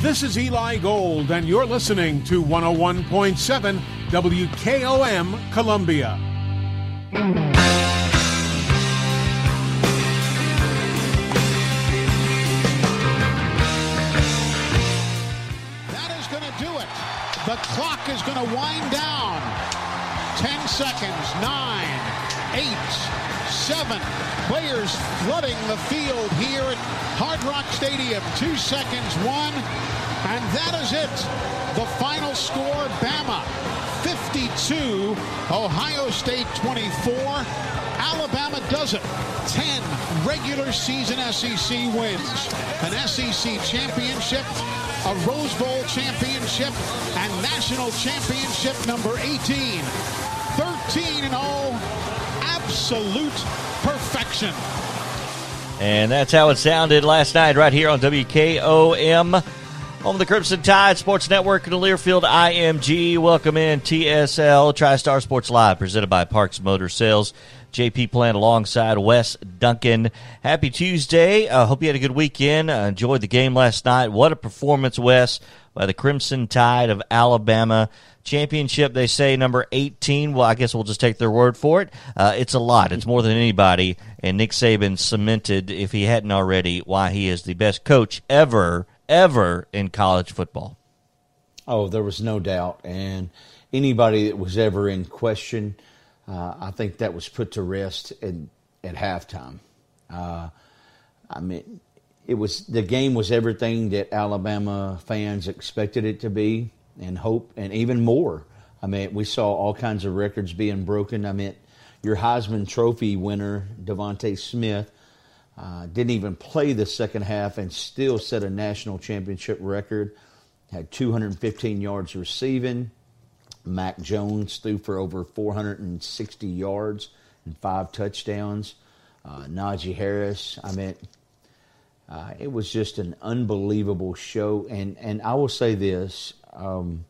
This is Eli Gold, and you're listening to 101.7 WKOM Columbia. That is going to do it. The clock is going to wind down. 10 seconds, 9, 8, 7. Players flooding the field here at Hard Rock Stadium. 2 seconds, 1. And that is it. The final score, Bama 52, Ohio State 24. Alabama does it. 10 regular season SEC wins. An SEC championship, a Rose Bowl championship, and national championship number 18. 13 and all. Absolute perfection. And that's how it sounded last night right here on WKOM. Home of the Crimson Tide Sports Network and the Learfield IMG. Welcome in TSL TriStar Sports Live, presented by Parks Motor Sales. JP Plant alongside Wes Duncan. Happy Tuesday. I uh, hope you had a good weekend. Uh, enjoyed the game last night. What a performance, Wes, by the Crimson Tide of Alabama. Championship, they say number 18. Well, I guess we'll just take their word for it. Uh, it's a lot. It's more than anybody. And Nick Saban cemented, if he hadn't already, why he is the best coach ever ever in college football. Oh, there was no doubt. And anybody that was ever in question, uh, I think that was put to rest at, at halftime. Uh, I mean, it was the game was everything that Alabama fans expected it to be, and hope, and even more. I mean, we saw all kinds of records being broken. I mean, your Heisman Trophy winner, DeVonta Smith, uh, didn't even play the second half and still set a national championship record. Had 215 yards receiving. Mac Jones threw for over 460 yards and five touchdowns. Uh, Najee Harris, I mean, uh, it was just an unbelievable show. And, and I will say this. Um,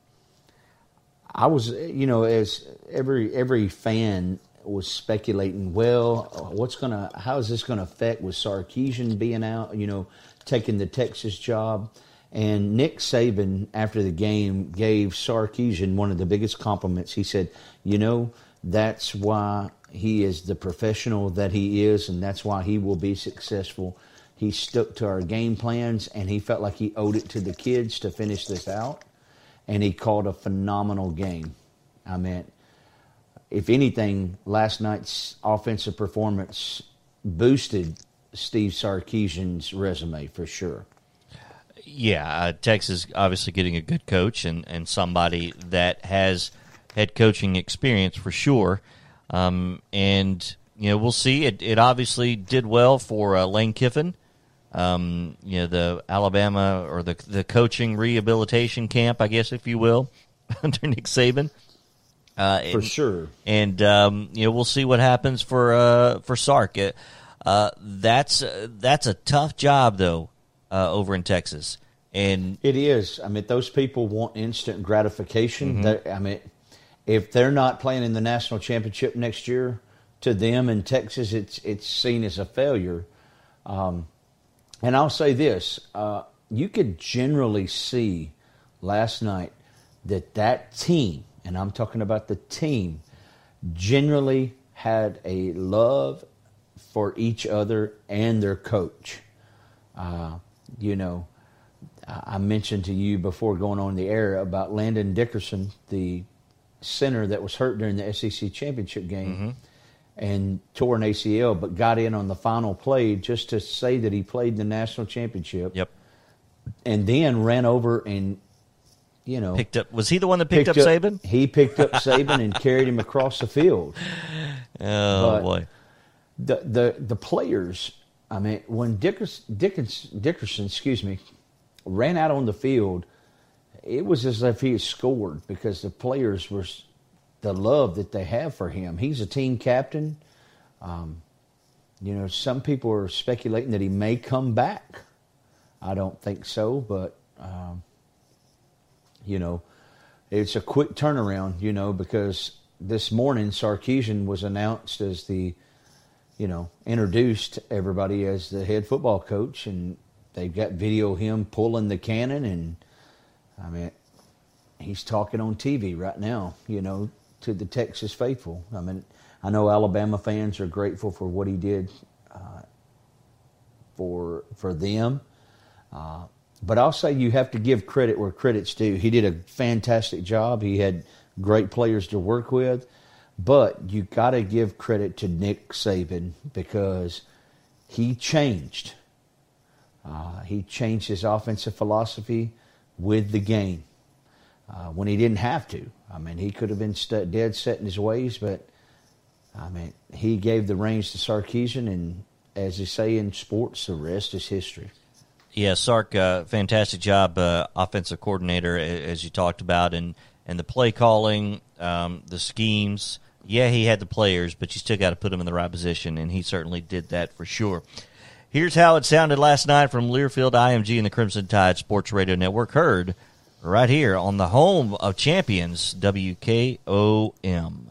I was, you know, as every every fan was speculating, well, what's going to, how is this going to affect with Sarkisian being out, you know, taking the Texas job? And Nick Saban, after the game, gave Sarkisian one of the biggest compliments. He said, you know, that's why he is the professional that he is, and that's why he will be successful. He stuck to our game plans, and he felt like he owed it to the kids to finish this out. And he called a phenomenal game. I mean, if anything, last night's offensive performance boosted Steve Sarkisian's resume for sure. Yeah, uh, Texas obviously getting a good coach and, and somebody that has head coaching experience for sure. Um, and, you know, we'll see. It, it obviously did well for uh, Lane Kiffin. Um, you know, the Alabama or the, the coaching rehabilitation camp, I guess, if you will, under Nick Saban. Uh, for and, sure. And um, you know, we'll see what happens for uh, for Sark. Uh, that's uh, that's a tough job though uh, over in Texas. And it is. I mean, those people want instant gratification. Mm-hmm. I mean, if they're not playing in the national championship next year, to them in Texas, it's it's seen as a failure. Um, and I'll say this: uh, you could generally see last night that that team and I'm talking about the team, generally had a love for each other and their coach. Uh, you know, I mentioned to you before going on the air about Landon Dickerson, the center that was hurt during the SEC championship game mm-hmm. and tore an ACL, but got in on the final play just to say that he played the national championship. Yep. And then ran over and you know, picked up. Was he the one that picked, picked up, up Saban? He picked up Saban and carried him across the field. Oh but boy! The the the players. I mean, when Dickerson, Dickerson, Dickerson, excuse me, ran out on the field, it was as if he had scored because the players were the love that they have for him. He's a team captain. Um, you know, some people are speculating that he may come back. I don't think so, but um, you know, it's a quick turnaround, you know, because this morning Sarkisian was announced as the, you know, introduced everybody as the head football coach, and they've got video him pulling the cannon, and I mean, he's talking on TV right now. You know, to the Texas faithful. I mean, I know Alabama fans are grateful for what he did uh, for for them. Uh, but I'll say you have to give credit where credit's due. He did a fantastic job. He had great players to work with, but you got to give credit to Nick Saban because he changed. Uh, he changed his offensive philosophy with the game uh, when he didn't have to. I mean, he could have been st- dead set in his ways, but I mean, he gave the reins to Sarkisian, and as they say in sports, the rest is history. Yeah, Sark, uh, fantastic job, uh, offensive coordinator, as you talked about, and and the play calling, um, the schemes. Yeah, he had the players, but you still got to put them in the right position, and he certainly did that for sure. Here's how it sounded last night from Learfield IMG and the Crimson Tide Sports Radio Network. Heard right here on the home of champions, WKOM.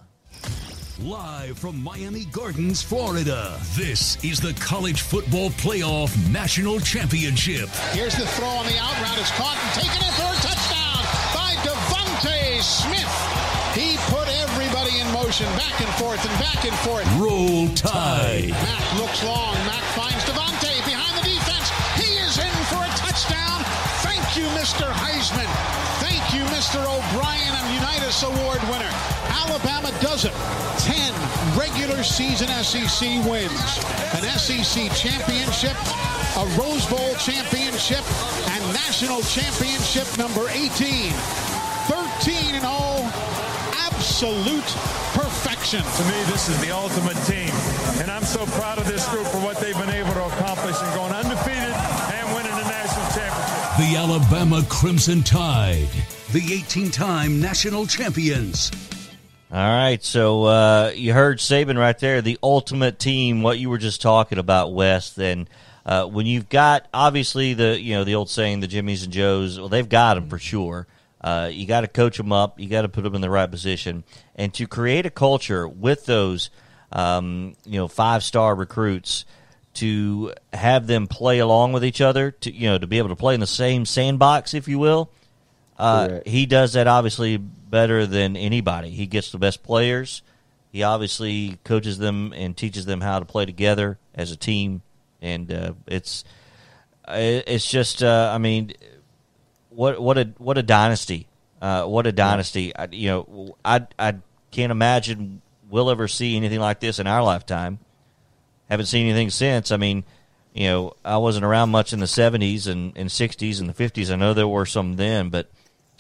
Live from Miami Gardens, Florida, this is the College Football Playoff National Championship. Here's the throw on the out route. It's caught and taken in for a touchdown by DeVonta Smith. Motion, back and forth and back and forth. Roll Tide. Mac looks long. Mac finds DeVonta behind the defense. He is in for a touchdown. Thank you, Mr. Heisman. Thank you, Mr. O'Brien, and Unitas Award winner. Alabama does it. 10 regular season SEC wins, an SEC championship, a Rose Bowl championship, and national championship number 18. 13 in all, absolute perfection. To me, this is the ultimate team. And I'm so proud of this group for what they've been able to accomplish and going undefeated and winning the national championship. The Alabama Crimson Tide, the 18 time national champions. All right, so uh, you heard Saban right there, the ultimate team. What you were just talking about, Wes. And uh, when you've got obviously the you know the old saying, the Jimmys and Joes. Well, they've got them for sure. Uh, you got to coach them up. You got to put them in the right position, and to create a culture with those um, you know five star recruits to have them play along with each other. To you know to be able to play in the same sandbox, if you will. Uh, he does that obviously better than anybody. He gets the best players. He obviously coaches them and teaches them how to play together as a team, and uh, it's it's just uh, I mean, what what a what a dynasty, uh, what a dynasty. I, you know, I I can't imagine we'll ever see anything like this in our lifetime. Haven't seen anything since. I mean, you know, I wasn't around much in the '70s and, and '60s and the '50s. I know there were some then, but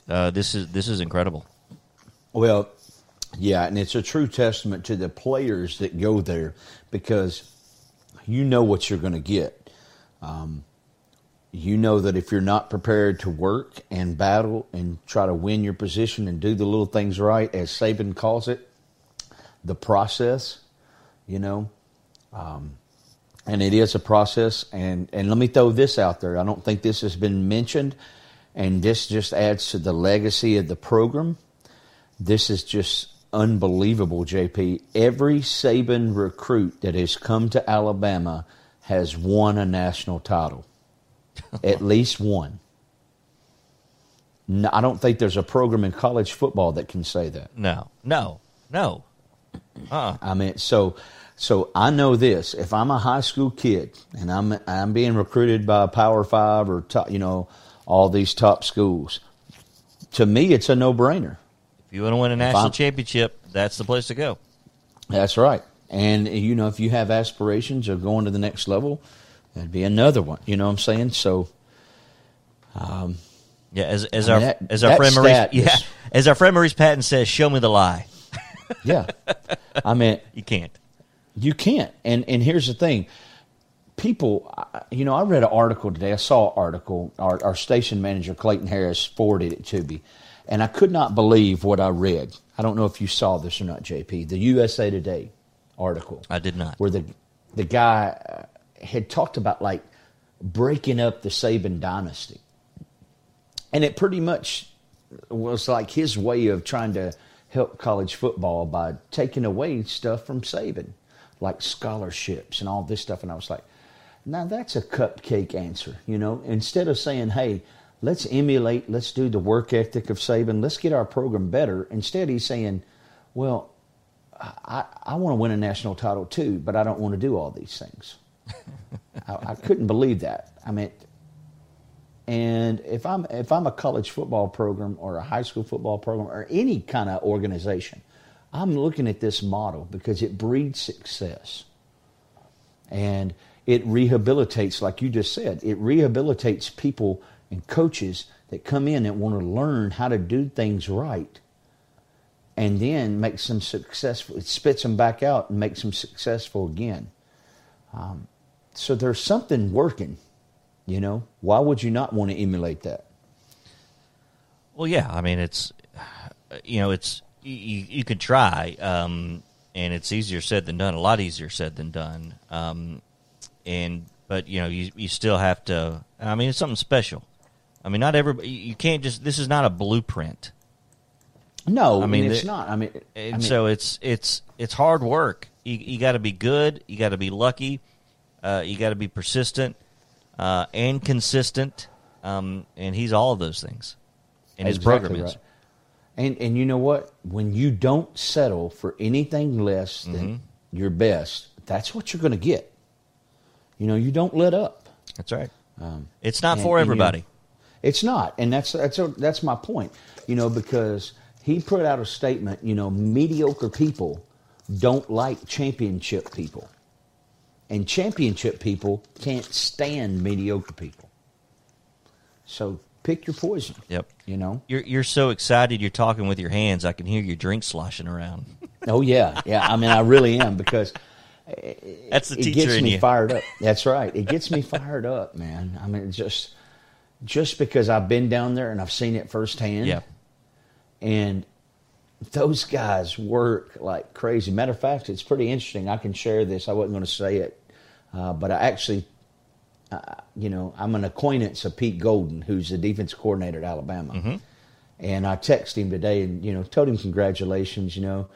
uh, this is this is incredible. Well, yeah, and it's a true testament to the players that go there because you know what you're going to get. Um, you know that if you're not prepared to work and battle and try to win your position and do the little things right, as Saban calls it, the process, you know, um, and it is a process. And, and let me throw this out there. I don't think this has been mentioned, and this just adds to the legacy of the program. This is just unbelievable, JP. Every Saban recruit that has come to Alabama has won a national title, at least one. No, I don't think there's a program in college football that can say that. No, no, no. Uh-uh. I mean, so so I know this. If I'm a high school kid and I'm I'm being recruited by a Power Five or top, you know all these top schools, to me it's a no brainer. If you want to win a national championship, that's the place to go. That's right. And you know, if you have aspirations of going to the next level, that'd be another one. You know what I'm saying? So Yeah, as as I our mean, that- as our friend Maurice, is- yeah, as our friend Maurice Patton says, "Show me the lie." yeah, I mean, You can't. You can't. And and here's the thing. People, you know, I read an article today. I saw an article. Our, our station manager, Clayton Harris, forwarded it to me. And I could not believe what I read. I don't know if you saw this or not, JP. The USA Today article. I did not. Where the, the guy uh, had talked about like breaking up the Saban dynasty. And it pretty much was like his way of trying to help college football by taking away stuff from Saban, like scholarships and all this stuff. And I was like, Now that's a cupcake answer, you know. Instead of saying, "Hey, let's emulate, let's do the work ethic of Saban, let's get our program better," instead he's saying, "Well, I, I want to win a national title too, but I don't want to do all these things." I, I couldn't believe that. I mean, and if I'm if I'm a college football program or a high school football program or any kind of organization, I'm looking at this model because it breeds success. And it rehabilitates, like you just said, it rehabilitates people and coaches that come in and want to learn how to do things right and then makes them successful. It spits them back out and makes them successful again. Um, so there's something working, you know. Why would you not want to emulate that? Well, yeah. I mean, it's you know, it's you, you could try, um, and it's easier said than done. A lot easier said than done. Um, and but you know, you you still have to. I mean, it's something special. I mean, not everybody. You can't just. This is not a blueprint. No, I mean, it's not. I mean, I And mean, so it's it's it's hard work. You you got to be good. You got to be lucky. Uh, you got to be persistent uh, and consistent. Um, and he's all of those things. And his Exactly program is. right. And and you know what? When you don't settle for anything less than Mm-hmm. your best, that's what you're going to get. You know, you don't let up. That's right. Um, It's not and- for and, you know, everybody. It's not, and that's that's that's my point. You know, because he put out a statement. You know, mediocre people don't like championship people, and championship people can't stand mediocre people. So pick your poison. Yep. You know. You're you're so excited. You're talking with your hands. I can hear your drink sloshing around. Oh yeah, yeah. I mean, I really am because That's the it teacher gets in me you. fired up. That's right. It gets me fired up, man. I mean, just just because I've been down there and I've seen it firsthand. Yeah. And those guys work like crazy. Matter of fact, it's pretty interesting. I can share this. I wasn't going to say it, uh, but I actually, uh, you know, I'm an acquaintance of Pete Golding, who's the defense coordinator at Alabama. Mm-hmm. And I texted him today and, you know, told him congratulations, you know,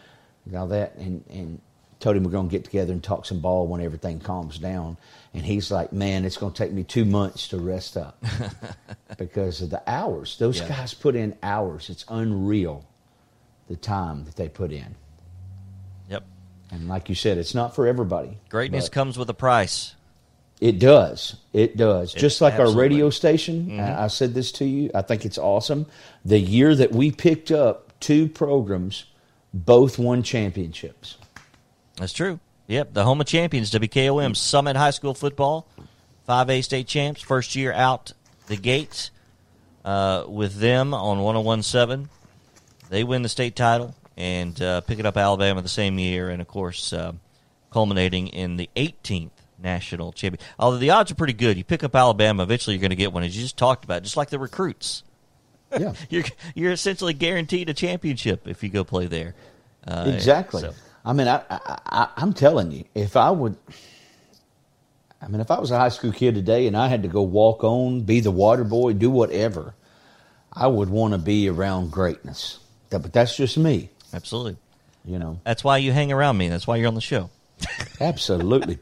and all that. And, and told him we're going to get together and talk some ball when everything calms down. And he's like, man, it's going to take me two months to rest up because of the hours. Those Yeah. guys put in hours. It's unreal the time that they put in. Yep. And like you said, it's not for everybody. Greatness comes with a price. It does. It does. It- Just like our radio station, I I said this to you. I think it's awesome. The year that we picked up two programs, both won championships. That's true. Yep. The home of champions, WKOM Summit High School football, 5A state champs, first year out the gates uh, with them on 1017. They win the state title and uh, pick it up Alabama the same year, and of course, uh, culminating in the 18th national championship. Although the odds are pretty good. You pick up Alabama, eventually you're going to get one, as you just talked about, just like the recruits. Yeah. You're, you're essentially guaranteed a championship if you go play there. Uh, Exactly. so- I mean, I, I, I, I'm telling you, if I would, I mean, if I was a high school kid today and I had to go walk on, be the water boy, do whatever, I would want to be around greatness. That- But that's just me, absolutely. you know. That's why you hang around me. That's why you're on the show. Absolutely.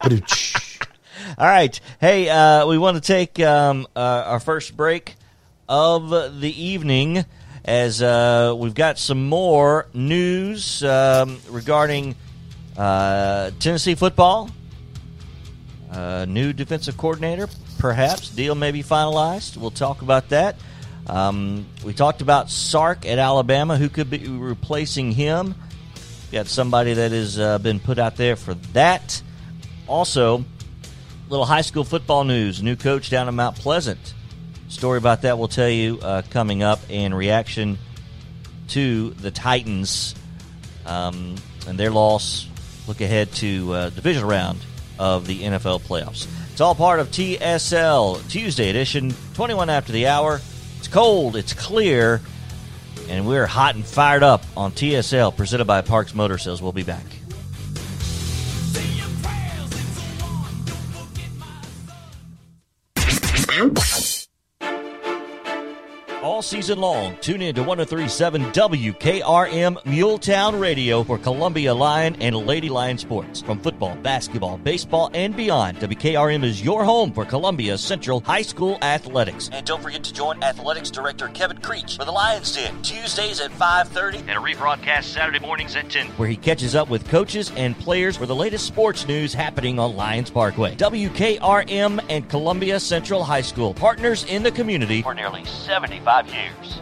All right. Hey, uh, we want to take um, uh, our first break of the evening as uh, we've got some more news um, regarding uh, Tennessee football. Uh, new defensive coordinator, perhaps. Deal may be finalized. We'll talk about that. Um, we talked about Sark at Alabama. Who could be replacing him? Got somebody that has uh, been put out there for that. Also, little high school football news. New coach down in Mount Pleasant. Story about that we'll tell you uh, coming up in reaction to the Titans um, and their loss. Look ahead to uh, division round of the NFL playoffs. It's all part of TSL Tuesday edition, 21 after the hour. It's cold, it's clear, and we're hot and fired up on TSL, presented by Parks Motor Sales. We'll be back. All season long. Tune in to 1037 WKRM Muletown Radio for Columbia Lion and Lady Lion sports. From football, basketball, baseball, and beyond, WKRM is your home for Columbia Central High School athletics. And don't forget to join Athletics Director Kevin Creech for the Lions Den, Tuesdays at 5.30 and a rebroadcast Saturday mornings at 10, where he catches up with coaches and players for the latest sports news happening on Lions Parkway. WKRM and Columbia Central High School, partners in the community for nearly 75 years.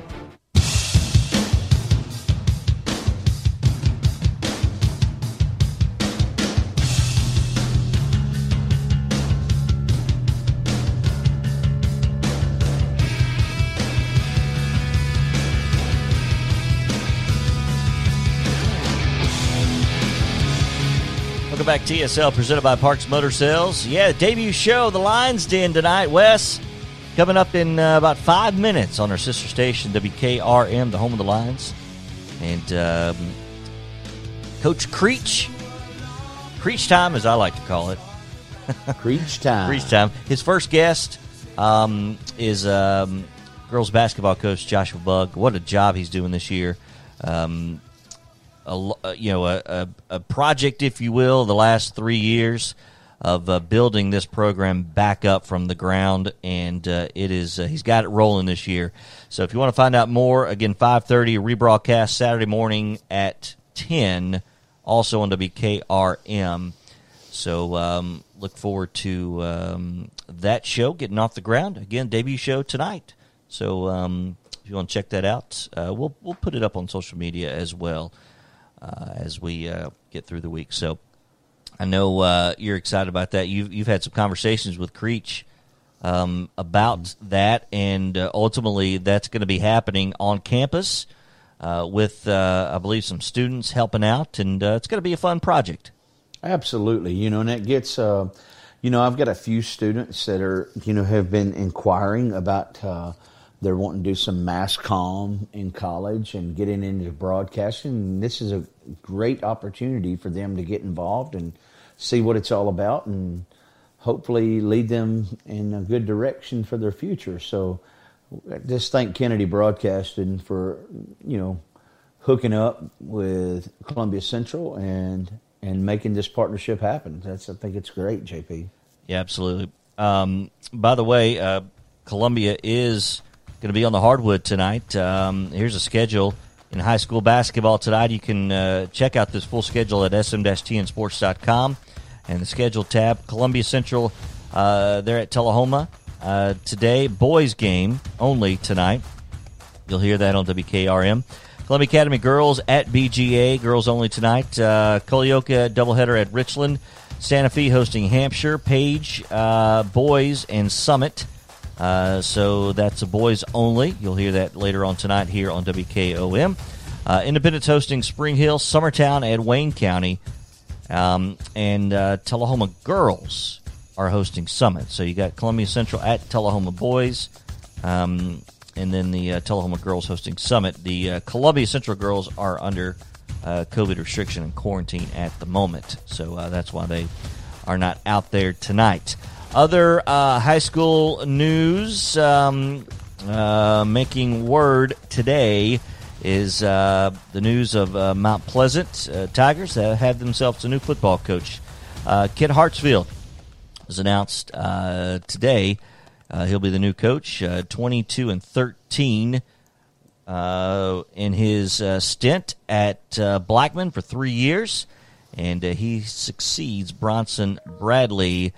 Welcome back, TSL, presented by Parks Motor Sales. Yeah, debut show, The Lions Den tonight. Wes, coming up in uh, about five minutes on our sister station, WKRM, the home of the Lions. And um, Coach Creech, Creech time, as I like to call it. Creech time. Creech time. His first guest um, is um, girls basketball coach Joshua Bugg. What a job he's doing this year. Um, a, uh, you know a, a, a project, if you will, the last three years of uh, building this program back up from the ground, and uh, it is uh, he's got it rolling this year. So if you want to find out more, again, five thirty rebroadcast Saturday morning at ten, also on WKRM. So um, look forward to um, that show getting off the ground again. Debut show tonight. So um, if you want to check that out, uh, we'll we'll put it up on social media as well uh, as we uh, get through the week. So I know uh, you're excited about that. You've you've had some conversations with Creech um, about that, and uh, ultimately that's going to be happening on campus uh, with uh, I believe some students helping out, and uh, it's going to be a fun project. Absolutely, you know, and it gets, uh, you know, I've got a few students that are, you know, have been inquiring about they're wanting to do some mass comm in college and getting into broadcasting. This is a great opportunity for them to get involved and see what it's all about, and hopefully lead them in a good direction for their future. So, just thank Kennedy Broadcasting for, you know, hooking up with Columbia Central and and making this partnership happen. That's I think it's great, JP. Yeah, absolutely. Um, by the way, uh, Columbia is going to be on the hardwood tonight. Um, here's a schedule in high school basketball tonight. You can uh, check out this full schedule at sm-tnsports.com and the schedule tab. Columbia Central, uh, they're at Tullahoma uh, today. Boys game only tonight. You'll hear that on WKRM. Columbia Academy girls at BGA, girls only tonight. Uh, doubleheader at Richland. Santa Fe hosting Hampshire. Page uh, boys and Summit. Uh, so that's a boys only. You'll hear that later on tonight here on WKOM. Uh, Independence hosting Spring Hill, Summertown, and Wayne County. Um, and uh, Tullahoma girls are hosting Summit. So you got Columbia Central at Tullahoma boys. Um, and then the uh, Tullahoma girls hosting Summit. The uh, Columbia Central girls are under uh, COVID restriction and quarantine at the moment, so uh, that's why they are not out there tonight. Other uh, high school news um, uh, making word today is uh, the news of uh, Mount Pleasant uh, Tigers have themselves a new football coach. Uh, Kit Hartsfield was announced today. He'll be the new coach, uh, 22 and 13 uh, in his stint at Blackman for three years, and he succeeds Bronson Bradley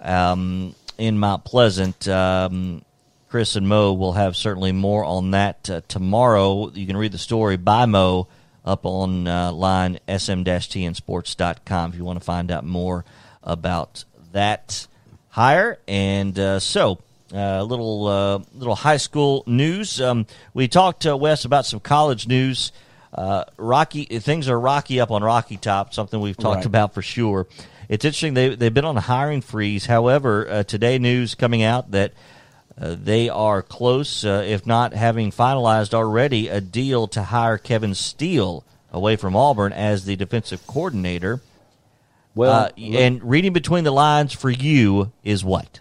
um, in Mount Pleasant. Um, Chris and Mo will have certainly more on that uh, tomorrow. You can read the story by Mo up on uh, line sm-tnsports.com if you want to find out more about that hire. And uh, so, a uh, little uh, little high school news. Um, we talked to Wes about some college news. Uh, Rocky things are rocky up on Rocky Top. Something we've talked Right. about for sure. It's interesting. They they've been on a hiring freeze. However, uh, today news coming out that uh, they are close, uh, if not having finalized already, a deal to hire Kevin Steele away from Auburn as the defensive coordinator. Well, Uh, and reading between the lines for you is what?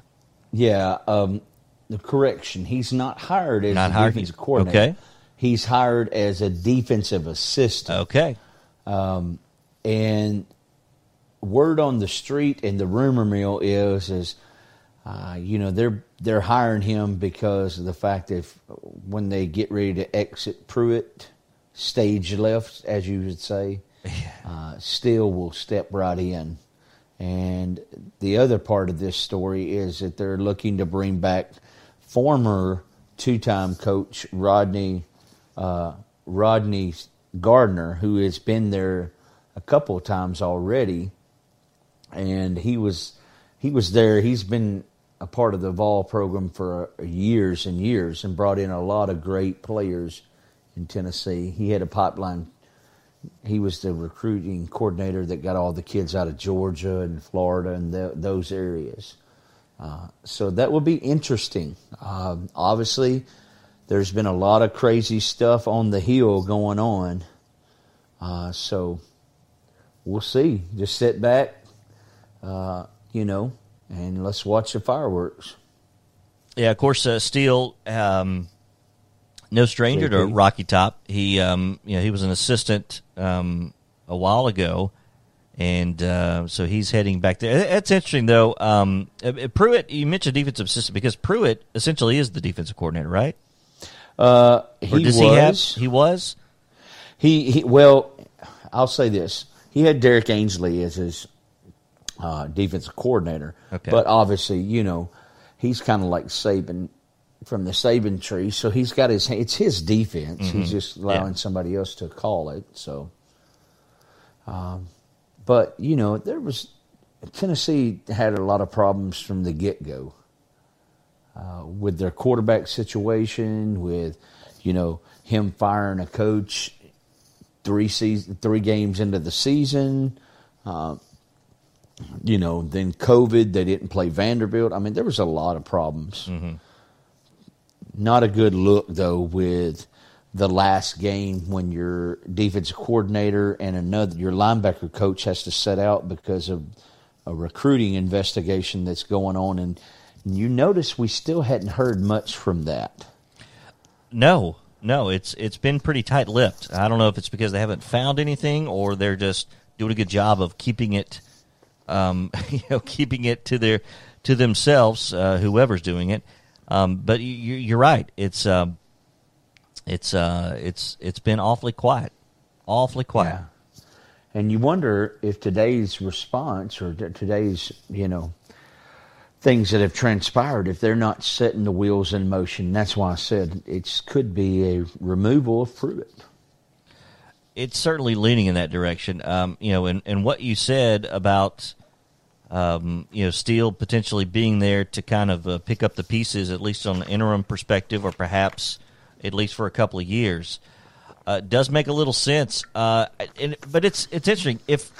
yeah, um, the correction. He's not hired as Not a hired. defensive coordinator. Okay. He's hired as a defensive assistant. Okay. And word on the street and the rumor mill is is uh, you know they're they're hiring him because of the fact that if, when they get ready to exit Pruitt, stage left, as you would say, uh, Steele will step right in. And the other part of this story is that they're looking to bring back former two-time coach Rodney uh, Rodney Garner, who has been there a couple of times already, and he was he was there. He's been a part of the Vol program for years and years, and brought in a lot of great players in Tennessee. He had a pipeline. He was the recruiting coordinator that got all the kids out of Georgia and Florida and th those areas. Uh, so that would be interesting. Um, obviously, there's been a lot of crazy stuff on the hill going on. Uh, so we'll see. Just sit back, uh, you know, and let's watch the fireworks. Yeah, of course, uh, Steele, um, no stranger to Rocky Top. He, um, you know, he was an assistant um, a while ago, and uh, so he's heading back there. That's interesting, though. Um, uh, uh, Pruitt, you mentioned defensive assistant because Pruitt essentially is the defensive coordinator, right? Uh, he does was. he have? He was. He, he well, I'll say this: he had Derrick Ansley as his uh, defensive coordinator, Okay. but obviously, you know, he's kind of like Saban from the Saban tree, so he's got his it's his defense. He's just allowing Mm-hmm. Yeah. somebody else to call it. So, um, but you know, there was Tennessee had a lot of problems from the get go uh, with their quarterback situation, with you know him firing a coach three season, three games into the season. Uh, you know, then COVID, they didn't play Vanderbilt. I mean, there was a lot of problems. Mm-hmm. Not a good look though with the last game when your defensive coordinator and another your linebacker coach has to set out because of a recruiting investigation that's going on and you notice we still hadn't heard much from that. No, no, it's it's been pretty tight lipped. I don't know if it's because they haven't found anything or they're just doing a good job of keeping it, um, you know, keeping it to their to themselves, uh, whoever's doing it. Um, but you, you're right. It's um, it's uh, it's it's been awfully quiet, awfully quiet. And you wonder if today's response or today's, you know, things that have transpired, if they're not setting the wheels in motion. That's why I said it could be a removal of Pruitt. It's certainly leaning in that direction. Um, you know, and, and what you said about um, you know Steele potentially being there to kind of uh, pick up the pieces, at least on an interim perspective, or perhaps at least for a couple of years, uh, does make a little sense. Uh, and, but it's it's interesting if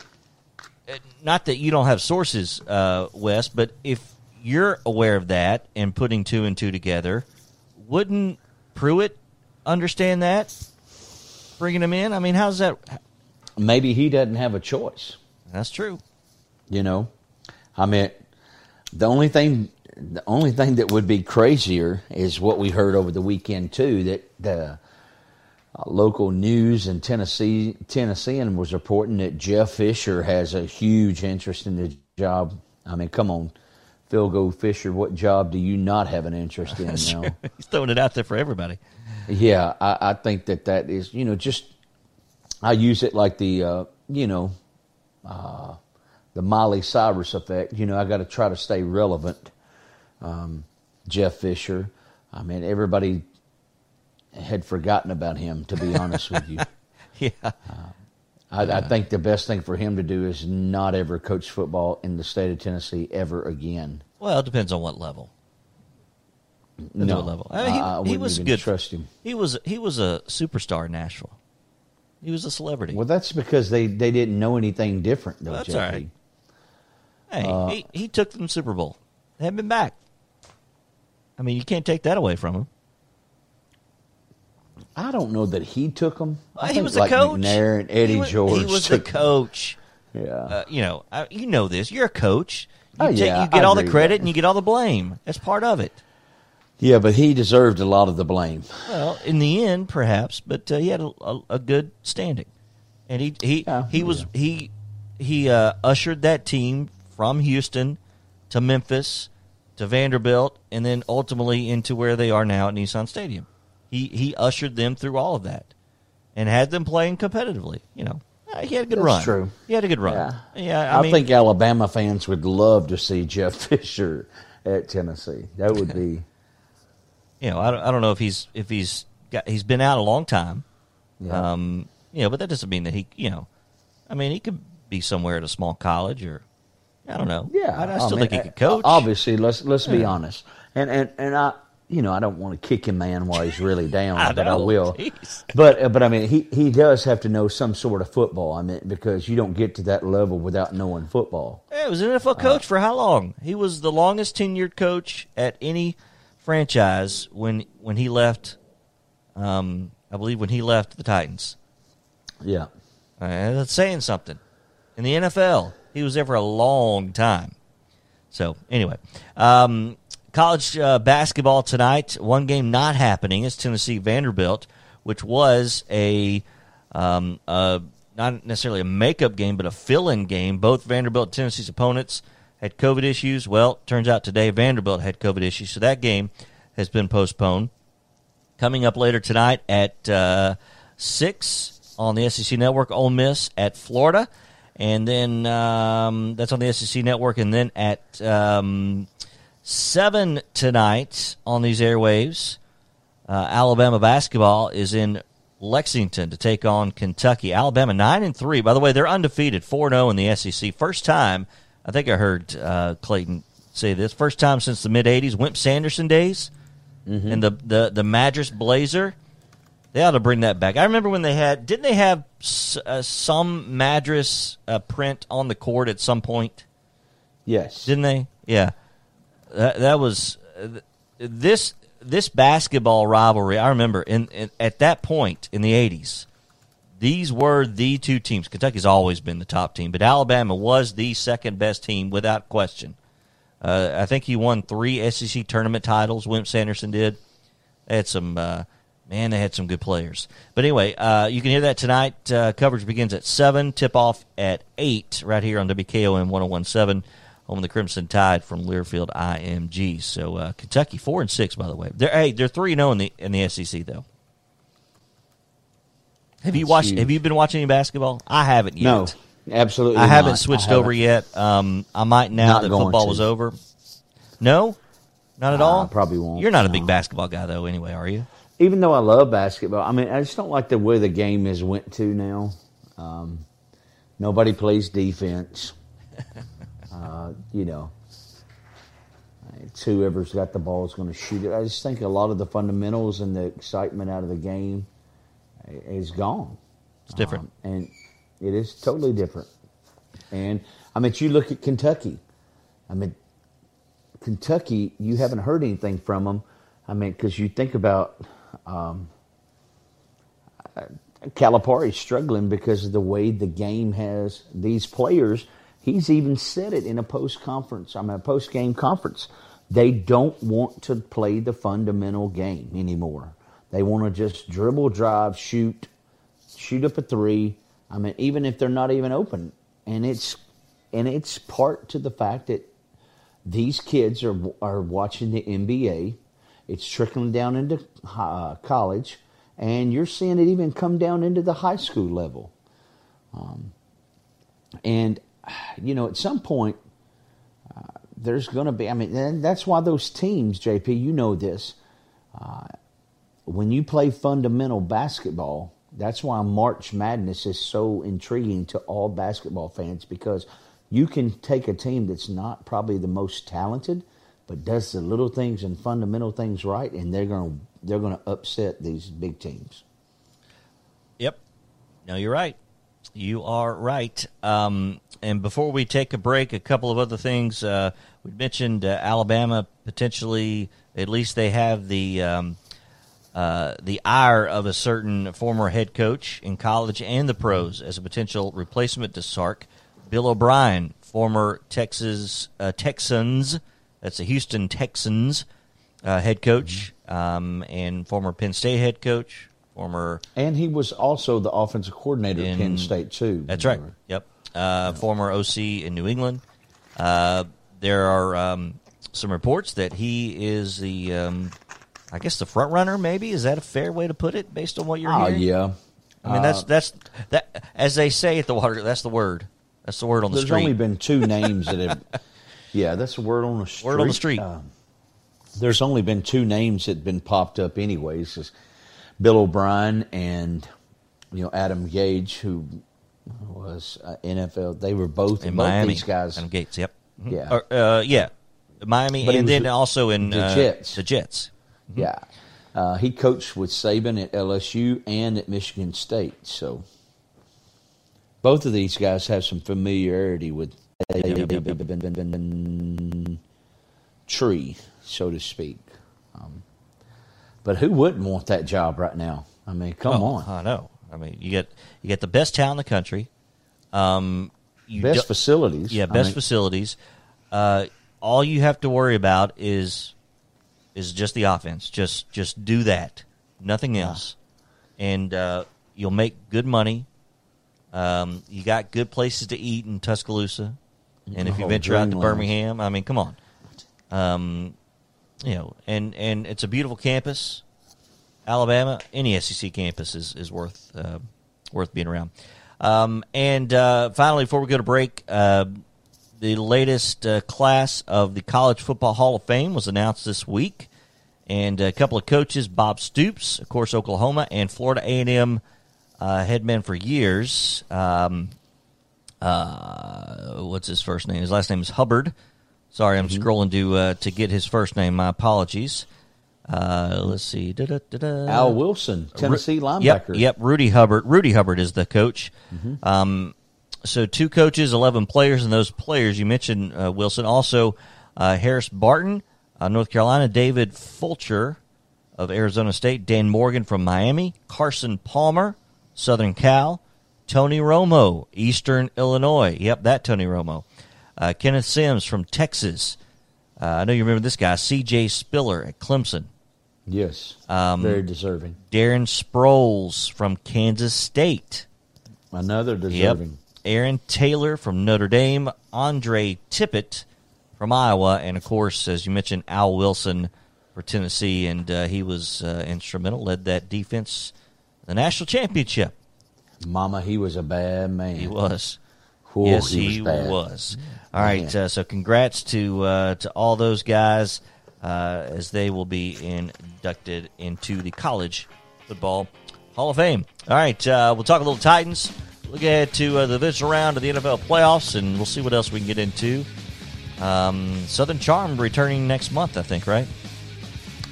not that you don't have sources, uh, Wes, but if you're aware of that and putting two and two together, wouldn't Pruitt understand that? Bringing him in, I mean, how's that? Maybe he doesn't have a choice. That's true. You know, I mean, the only thing, the only thing that would be crazier is what we heard over the weekend too. That the uh, local news in Tennessee, Tennessean was reporting that Jeff Fisher has a huge interest in the job. I mean, come on, Phil Go Fisher, what job do you not have an interest in now? He's throwing it out there for everybody. Yeah, I, I think that that is, you know, just I use it like the, uh, you know, uh, the Molly Cyrus effect. You know, I got to try to stay relevant. Um, Jeff Fisher, I mean, everybody had forgotten about him. To be honest with you, Yeah. I, I think the best thing for him to do is not ever coach football in the state of Tennessee ever again. Well, it depends on what level. No level. I mean, he, I, I he was good. Trust him. He was he was a superstar in Nashville. He was a celebrity. Well, that's because they, they didn't know anything different, though. That's JP. all right. hey, uh, he, he took them Super Bowl. They haven't been back. I mean, you can't take that away from him. I don't know that he took them. I he was like the coach. McNair and Eddie he was, George. He was the 'em. coach. Yeah. Uh, you know, uh, you know this. You're a coach. You, Oh, take, yeah, you get I all the credit and you get all the blame. That's part of it. Yeah, but he deserved a lot of the blame. Well, in the end, perhaps, but uh, he had a, a, a good standing, and he he Yeah, he was yeah. he he uh, ushered that team from Houston to Memphis to Vanderbilt, and then ultimately into where they are now at Nissan Stadium. He he ushered them through all of that, and had them playing competitively. You know, Uh, he had a good That's run. true. He had a good run. Yeah, Yeah, I, I, mean, think Alabama fans would love to see Jeff Fisher at Tennessee. That would be. You know, I don't, I don't know if he's if he's got he's been out a long time. Yeah. Um, you know, but that doesn't mean that he, you know, I mean, he could be somewhere at a small college or I don't know. Yeah, I, I still mean, think he could coach. Obviously, let's let's be honest, and and and I, you know, I don't want to kick him, man, while he's really down, I but I will. jeez. But uh, but I mean, he he does have to know some sort of football. I mean, because you don't get to that level without knowing football. Yeah, he was an NFL coach for how long? He was the longest tenured coach at any franchise when when he left. Um, I believe when he left the Titans. Yeah, Uh, that's saying something. In the NFL, he was there for a long time. So anyway, um, college uh, basketball tonight. One game not happening is Tennessee Vanderbilt, which was a um, uh, not necessarily a makeup game, but a fill-in game. Both Vanderbilt and Tennessee's opponents had COVID issues. Well, turns out today Vanderbilt had COVID issues, so that game has been postponed. Coming up later tonight at uh, six on the SEC Network, Ole Miss at Florida, and then um, that's on the SEC Network, and then at um, seven tonight on these airwaves, uh, Alabama basketball is in Lexington to take on Kentucky. Alabama nine and three. By the way, they're undefeated, four zero in the SEC. First time I think I heard uh, Clayton say this. First time since the mid '80s, Wimp Sanderson days, and the the the Madras Blazer. They ought to bring that back. I remember when they had didn't they have s- uh, some Madras uh, print on the court at some point? yes, didn't they? Yeah, that, that was uh, th- this this basketball rivalry. I remember in, in at that point in the '80s, these were the two teams. Kentucky's always been the top team, but Alabama was the second best team without question. Uh, I think he won three SEC tournament titles. Wimp Sanderson did. They had some. Uh, Man, they had some good players. But anyway, uh, you can hear that tonight. Uh, coverage begins at 7, tip off at 8, right here on WKOM 1017, home of the Crimson Tide from Learfield IMG. So uh, Kentucky, 4 and 6, by the way. They're, hey, they're 3 0 in the, in the SEC, though. Have you watched? Have you been watching any basketball? I haven't yet. no, absolutely. I haven't not. switched I over haven't. yet. Um, I might now Not that football to. was over. No, not at Uh, all. probably won't, You're not a big basketball guy, though. Anyway, are you? Even though I love basketball, I mean, I just don't like the way the game is went to now. Um, nobody plays defense. uh, you know, it's whoever's got the ball is going to shoot it. I just think a lot of the fundamentals and the excitement out of the game is gone. It's different. Um, and it is totally different. And I mean, you look at Kentucky. I mean, Kentucky, you haven't heard anything from them. I mean, because you think about um, Calipari struggling because of the way the game has these players. He's even said it in a post conference. I mean, a post game conference. They don't want to play the fundamental game anymore. They want to just dribble, drive, shoot, shoot up a three. I mean, even if they're not even open, and it's and it's part to the fact that these kids are are watching the NBA. It's trickling down into uh, college, and you're seeing it even come down into the high school level. Um, and you know, at some point, uh, there's going to be. I mean, that's why those teams, JP, you know this. Uh, when you play fundamental basketball, that's why March Madness is so intriguing to all basketball fans because you can take a team that's not probably the most talented, but does the little things and fundamental things right, and they're going to they're going to upset these big teams. Yep. No, you're right. You are right. Um, and before we take a break, a couple of other things. Uh, we mentioned uh, Alabama potentially. At least they have the um, uh, the ire of a certain former head coach in college and the pros as a potential replacement to Sark. Bill O'Brien, former Texas uh, Texans, that's the Houston Texans, uh, head coach um, and former Penn State head coach, former And he was also the offensive coordinator at Penn State too. That's right. Yep. Uh, Former OC in New England. Uh, there are um, some reports that he is the, um, I guess, the front runner. Maybe is that a fair way to put it, based on what you're Oh hearing? yeah. I mean, that's that's that as they say at the water. That's the word. That's the word on the There's street. There's only been two names that have. Yeah, that's a word on the street. word on the street. Um, there's only been two names that have been popped up anyways. Is Bill O'Brien and you know Adam Gage, who was uh, NFL. They were both in both Miami. These guys. Adam Gates. Yep. Yeah. Or, uh, yeah. Miami, But and then also in the uh, Jets. The Jets. Yeah. Uh, he coached with Saban at LSU and at Michigan State. So both of these guys have some familiarity with tree, so to speak. Um, but who wouldn't want that job right now? I mean, come Oh, on. I know. I mean, you get you get the best town in the country. Um, you Best do- facilities. Yeah, I best mean, facilities. Uh, all you have to worry about is is just the offense. Just just do that, nothing else, and uh, you'll make good money. Um, you got good places to eat in Tuscaloosa, and if you Oh, venture out to Dreamland. Birmingham, I mean, come on, um, you know, and and it's a beautiful campus. Alabama, any SEC campus is is worth uh, worth being around. Um, and uh, finally, before we go to break, uh, the latest uh, class of the College Football Hall of Fame was announced this week, and a couple of coaches, Bob Stoops, of course, Oklahoma, and Florida A and M uh, head men for years. Um, uh, what's his first name? His last name is Hubbard. Sorry, I'm scrolling to uh, to get his first name. My apologies. Uh, let's see. Da-da-da-da. Al Wilson, Tennessee Ru- linebacker. Yep, yep. Rudy Hubbard. Rudy Hubbard is the coach. Um, so two coaches, eleven players, and those players you mentioned uh, Wilson. Also, uh, Harris Barton, uh, North Carolina. David Fulcher of Arizona State. Dan Morgan from Miami. Carson Palmer, Southern Cal. Tony Romo, Eastern Illinois. Yep, that Tony Romo. Uh, Kenneth Sims from Texas. Uh, I know you remember this guy. C.J. Spiller at Clemson. Yes. Um, Very deserving. Darren Sproles from Kansas State. Another Yep. Aaron Taylor from Notre Dame. Andre Tippett from Iowa. And, of course, as you mentioned, Al Wilson for Tennessee. And uh, he was uh, instrumental, led that defense the national championship. Mama, he was a bad man. He was. Whoa, yes, he he, was was. All right, Man. uh, so congrats to uh, to all those guys uh, as they will be inducted into the College Football Hall of Fame. All right, uh, we'll talk a little Titans. Look ahead to uh, the divisional round of the NFL playoffs, and we'll see what else we can get into. Um, Southern Charm returning next month, I think, right?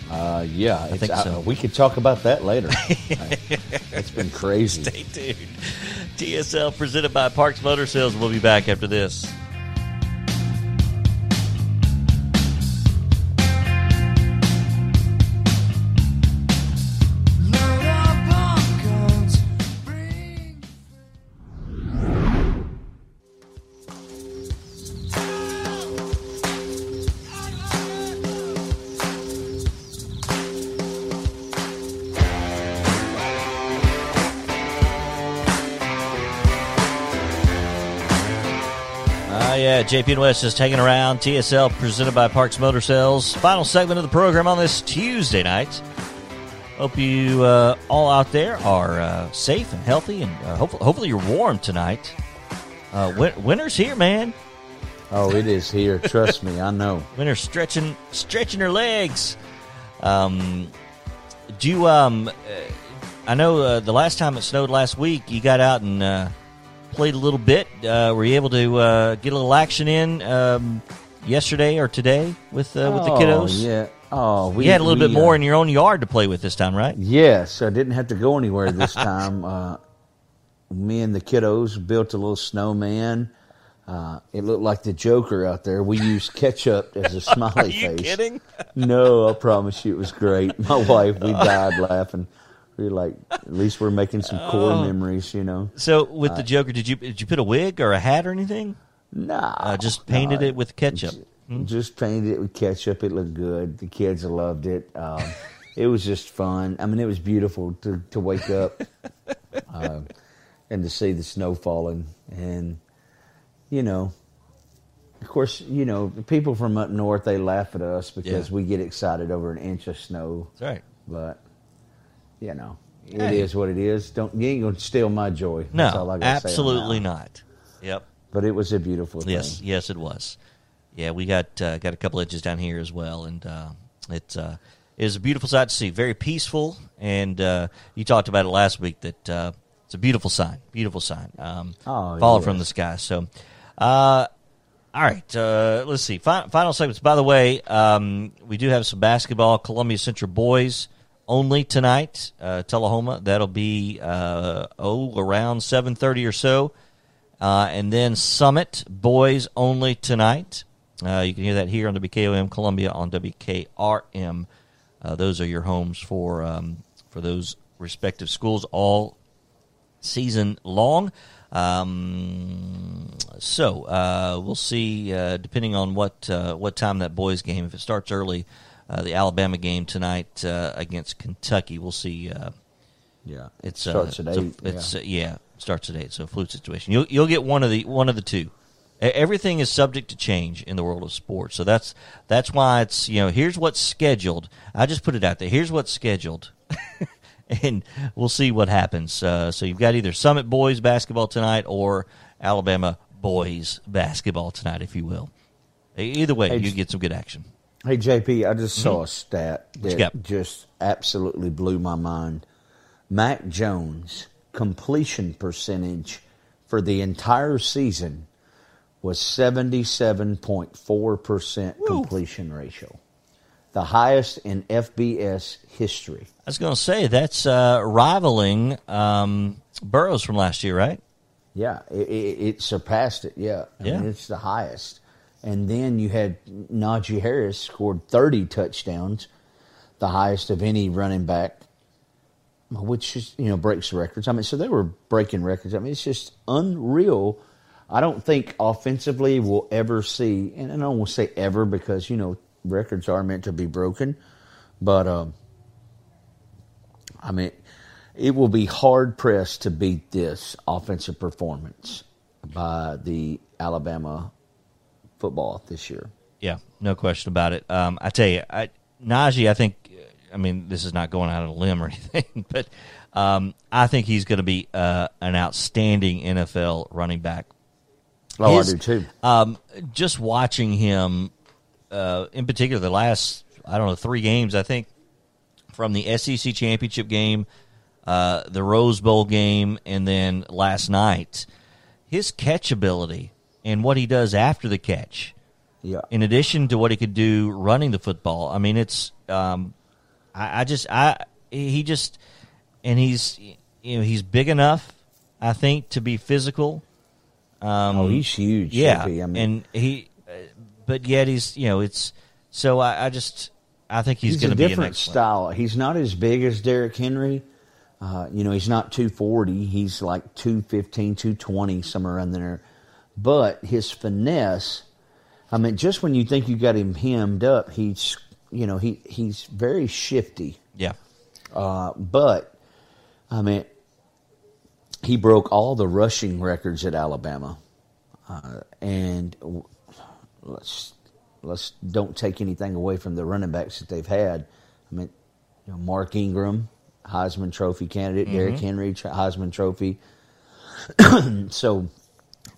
Uh, yeah, it's, think so. we could talk about that later. it's been crazy. Stay tuned. TSL presented by Parks Motor Sales. We'll be back after this. Ah, yeah, JP and Wes is taking around TSL presented by Parks Motor Sales. Final segment of the program on this Tuesday night. Hope you uh, all out there are uh, safe and healthy, and uh, hopefully, hopefully you're warm tonight. Uh, win- winter's here, man. Oh, it is here. Trust me, I know. Winter's stretching stretching her legs. Um, do you, um, uh, I know uh, the last time it snowed last week, you got out and uh, played a little bit. Uh, were you able to uh, get a little action in um, yesterday or today with uh, with the Oh, kiddos? yeah. Oh, we you had a little we, bit more uh, in your own yard to play with this time, right? Yes, I didn't have to go anywhere this time. uh, me and the kiddos built a little snowman. Uh, it looked like the Joker out there. We used ketchup as a smiley Are you face. kidding? No, I promise you, it was great. My wife, we died laughing. Were like, at least we're making some core Oh. memories, you know. So with the Joker, did you did you put a wig or a hat or anything? Nah, Uh, just painted no, it with ketchup. Just painted it with ketchup. It looked good. The kids loved it. Um, it was just fun. I mean, it was beautiful to to wake up uh, and to see the snow falling, and you know, of course, you know, people from up north they laugh at us because Yeah. we get excited over an inch of snow. That's right. But you know, it Hey. is what it is. Don't you ain't gonna steal my joy. That's all No, I gotta say absolutely not. Yep. But it was a beautiful thing. Yes, yes, it was. Yeah, we got uh, got a couple inches down here as well, and uh, it uh, it a beautiful sight to see. Very peaceful, and uh, you talked about it last week that uh, it's a beautiful sign. Beautiful sign. Um, Oh, falling yes. from the sky. So, uh, all right, uh, let's see. Final, final segments. By the way, um, we do have some basketball. Columbia Central boys only tonight. Uh, Tullahoma. That'll be uh, oh around seven thirty or so. Uh, and then Summit, boys only tonight. Uh, you can hear that here on WKOM Columbia on WKRM. Uh, those are your homes for um, for those respective schools all season long. Um, so uh, we'll see, depending on what what time that boys game. If it starts early, the Alabama game tonight uh, against Kentucky, we'll see. Uh, Yeah, it's starts uh, at eight. It's yeah. uh, yeah, starts at eight. So fluid situation. You'll you'll get one of the one of the two. Everything is subject to change in the world of sports. So that's that's why it's you know here's what's scheduled. I just put it out there. Here's what's scheduled, and we'll see what happens. Uh, so you've got either Summit boys basketball tonight or Alabama boys basketball tonight, if you will. Either way, Hey, you get some good action. Hey JP, I just saw a stat Mm-hmm. you that just absolutely blew my mind. Mac Jones completion percentage for the entire season was seventy seven point four percent completion ratio, the highest in FBS history. I was going to say that's uh, rivaling um, Burrow's from last year, right? Yeah, it, it, it surpassed it. Yeah, I Yeah. mean, it's the highest. And then you had Najee Harris scored 30 touchdowns, the highest of any running back, which is you know breaks records. I mean, so they were breaking records. I mean, it's just unreal. I don't think offensively we'll ever see, and I don't want to say ever because you know records are meant to be broken, but um, I mean, it will be hard pressed to beat this offensive performance by the Alabama football this year. Yeah, no question about it. Um, I tell you, I, Najee, I think, I mean, this is not going out on a limb or anything, but um, I think he's going to be uh, an outstanding NFL running back. Oh, His- I do too. Um, just watching him, uh, in particular, the last I don't know three games, I think, from the SEC championship game, uh, the Rose Bowl game, and then last night, his catch ability and what he does after the catch Yeah. in addition to what he could do running the football. I mean, it's um, I, I just I he just and he's you know he's big enough, I think, to be physical. Um, oh, he's huge. yeah, JP. I mean, and he, uh, but yet he's you know it's so I, I just I think he's, he's, going a to be an different style. He's not as big as Derrick Henry. Uh, you know, he's not 240. He's like 215, 220, somewhere around there. But his finesse, I mean, just when you think you got him hemmed up, he's, you know, he, he's very shifty. Yeah, Uh, but, I mean, he broke all the rushing records at Alabama. Uh, and let's let's don't take anything away from the running backs that they've had. I mean, you know, Mark Ingram, Heisman Trophy candidate, Derrick Henry, Heisman Trophy. so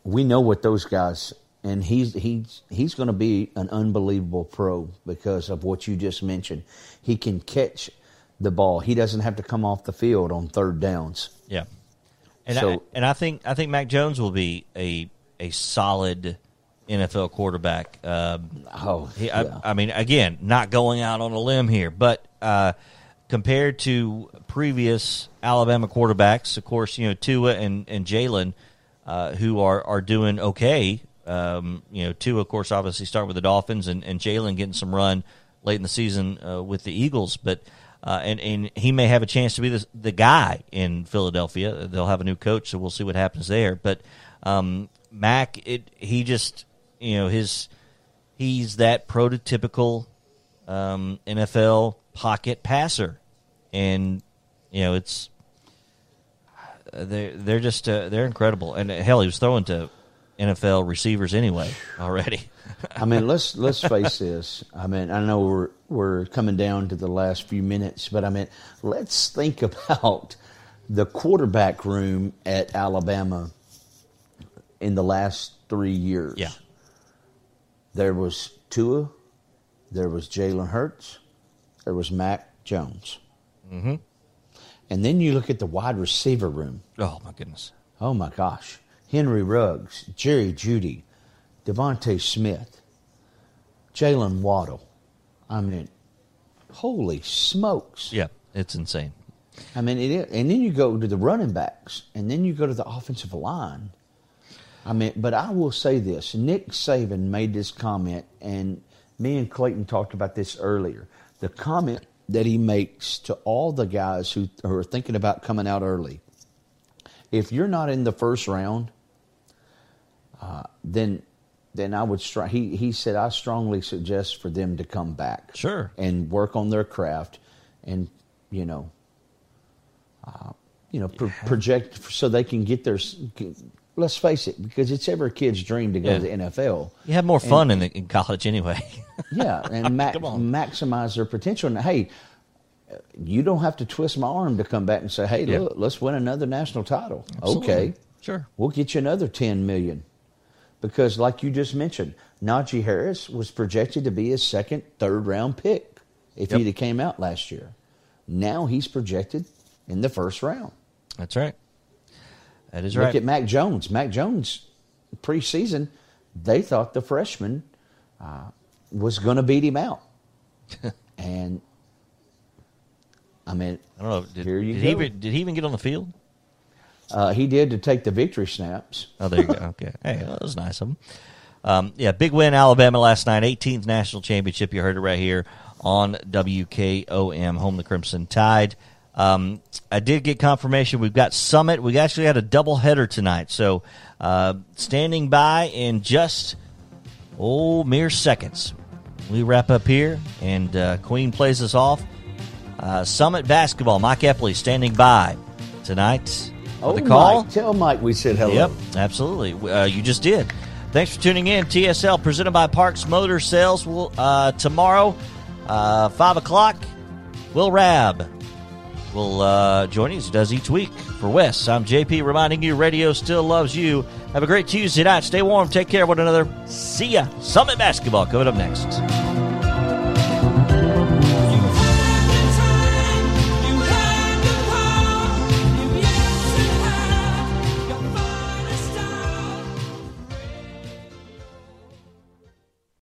we know what those guys and he's he's he's going to be an unbelievable pro because of what you just mentioned. He can catch the ball. He doesn't have to come off the field on third downs. yeah, and I, and I think I think Mac Jones will be a a solid NFL quarterback. Um, Oh, He, yeah. I, I mean, again, not going out on a limb here, but uh, compared to previous Alabama quarterbacks, of course, you know Tua and and Jalen, uh, who are are doing okay. Um, you know, Tua, of course, obviously starting with the Dolphins, and, and Jalen getting some run late in the season uh, with the Eagles, but. Uh, and, and he may have a chance to be the, the guy in Philadelphia. They'll have a new coach, so we'll see what happens there. But um, Mac, it he just you know his he's that prototypical um, NFL pocket passer, and you know it's they're they're just uh, they're incredible. And uh, hell, he was throwing to NFL receivers anyway already. I mean, let's let's face this. I mean, I know we're we're coming down to the last few minutes, but I mean, let's think about the quarterback room at Alabama in the last three years. Yeah. There was Tua, there was Jalen Hurts, there was Mac Jones. Mm-hmm. And then you look at the wide receiver room. Oh my goodness! Oh my gosh. Henry Ruggs, Jerry Jeudy, DeVonta Smith, Jaylen Waddle. I mean, holy smokes. Yeah, it's insane. I mean, it is. And then you go to the running backs, and then you go to the offensive line. I mean, but I will say this Nick Saban made this comment, and me and Clayton talked about this earlier. The comment that he makes to all the guys who, who are thinking about coming out early if you're not in the first round, uh, then then I would str- he he said I strongly suggest for them to come back, Sure. and work on their craft, and you know, uh, you know, pro- project so they can get their. Let's face it, because it's every kid's dream to go Yeah. to the NFL. You have more fun in, in college anyway. Yeah, and ma- maximize their potential. And hey, you don't have to twist my arm to come back and say, "Hey, Yeah. look, let's win another national title." Absolutely. Okay, Sure. we'll get you another ten million. Because, like you just mentioned, Najee Harris was projected to be a second, third round pick if Yep. he'd have came out last year. Now he's projected in the first round. That's right. That is Look right. at Mac Jones. Mac Jones, preseason, they thought the freshman uh, was going to beat him out, and I mean, I don't know. Did, Here you did go. he even, did he even get on the field? uh, he did to take the victory snaps. Oh, there you go. Okay. Hey, that was nice of him. Um, yeah, big win Alabama last night. 18th national championship. You heard it right here on WKOM, home the Crimson Tide. Um, I did get confirmation. We've got Summit. We actually had a double header tonight. So uh, standing by in just oh mere seconds. We wrap up here, and uh, Queen plays us off. Uh, Summit basketball. Mike Epley standing by tonight Oh, the call. Mike, tell Mike we said hello. Yep, absolutely. Uh, you just did. Thanks for tuning in. TSL presented by Parks Motor Sales. Will uh, tomorrow, uh, five o'clock. Will Rab will uh, join us. Does each week for Wes. I'm JP, reminding you, radio still loves you. Have a great Tuesday night. Stay warm. Take care of one another. See ya. Summit basketball coming up next.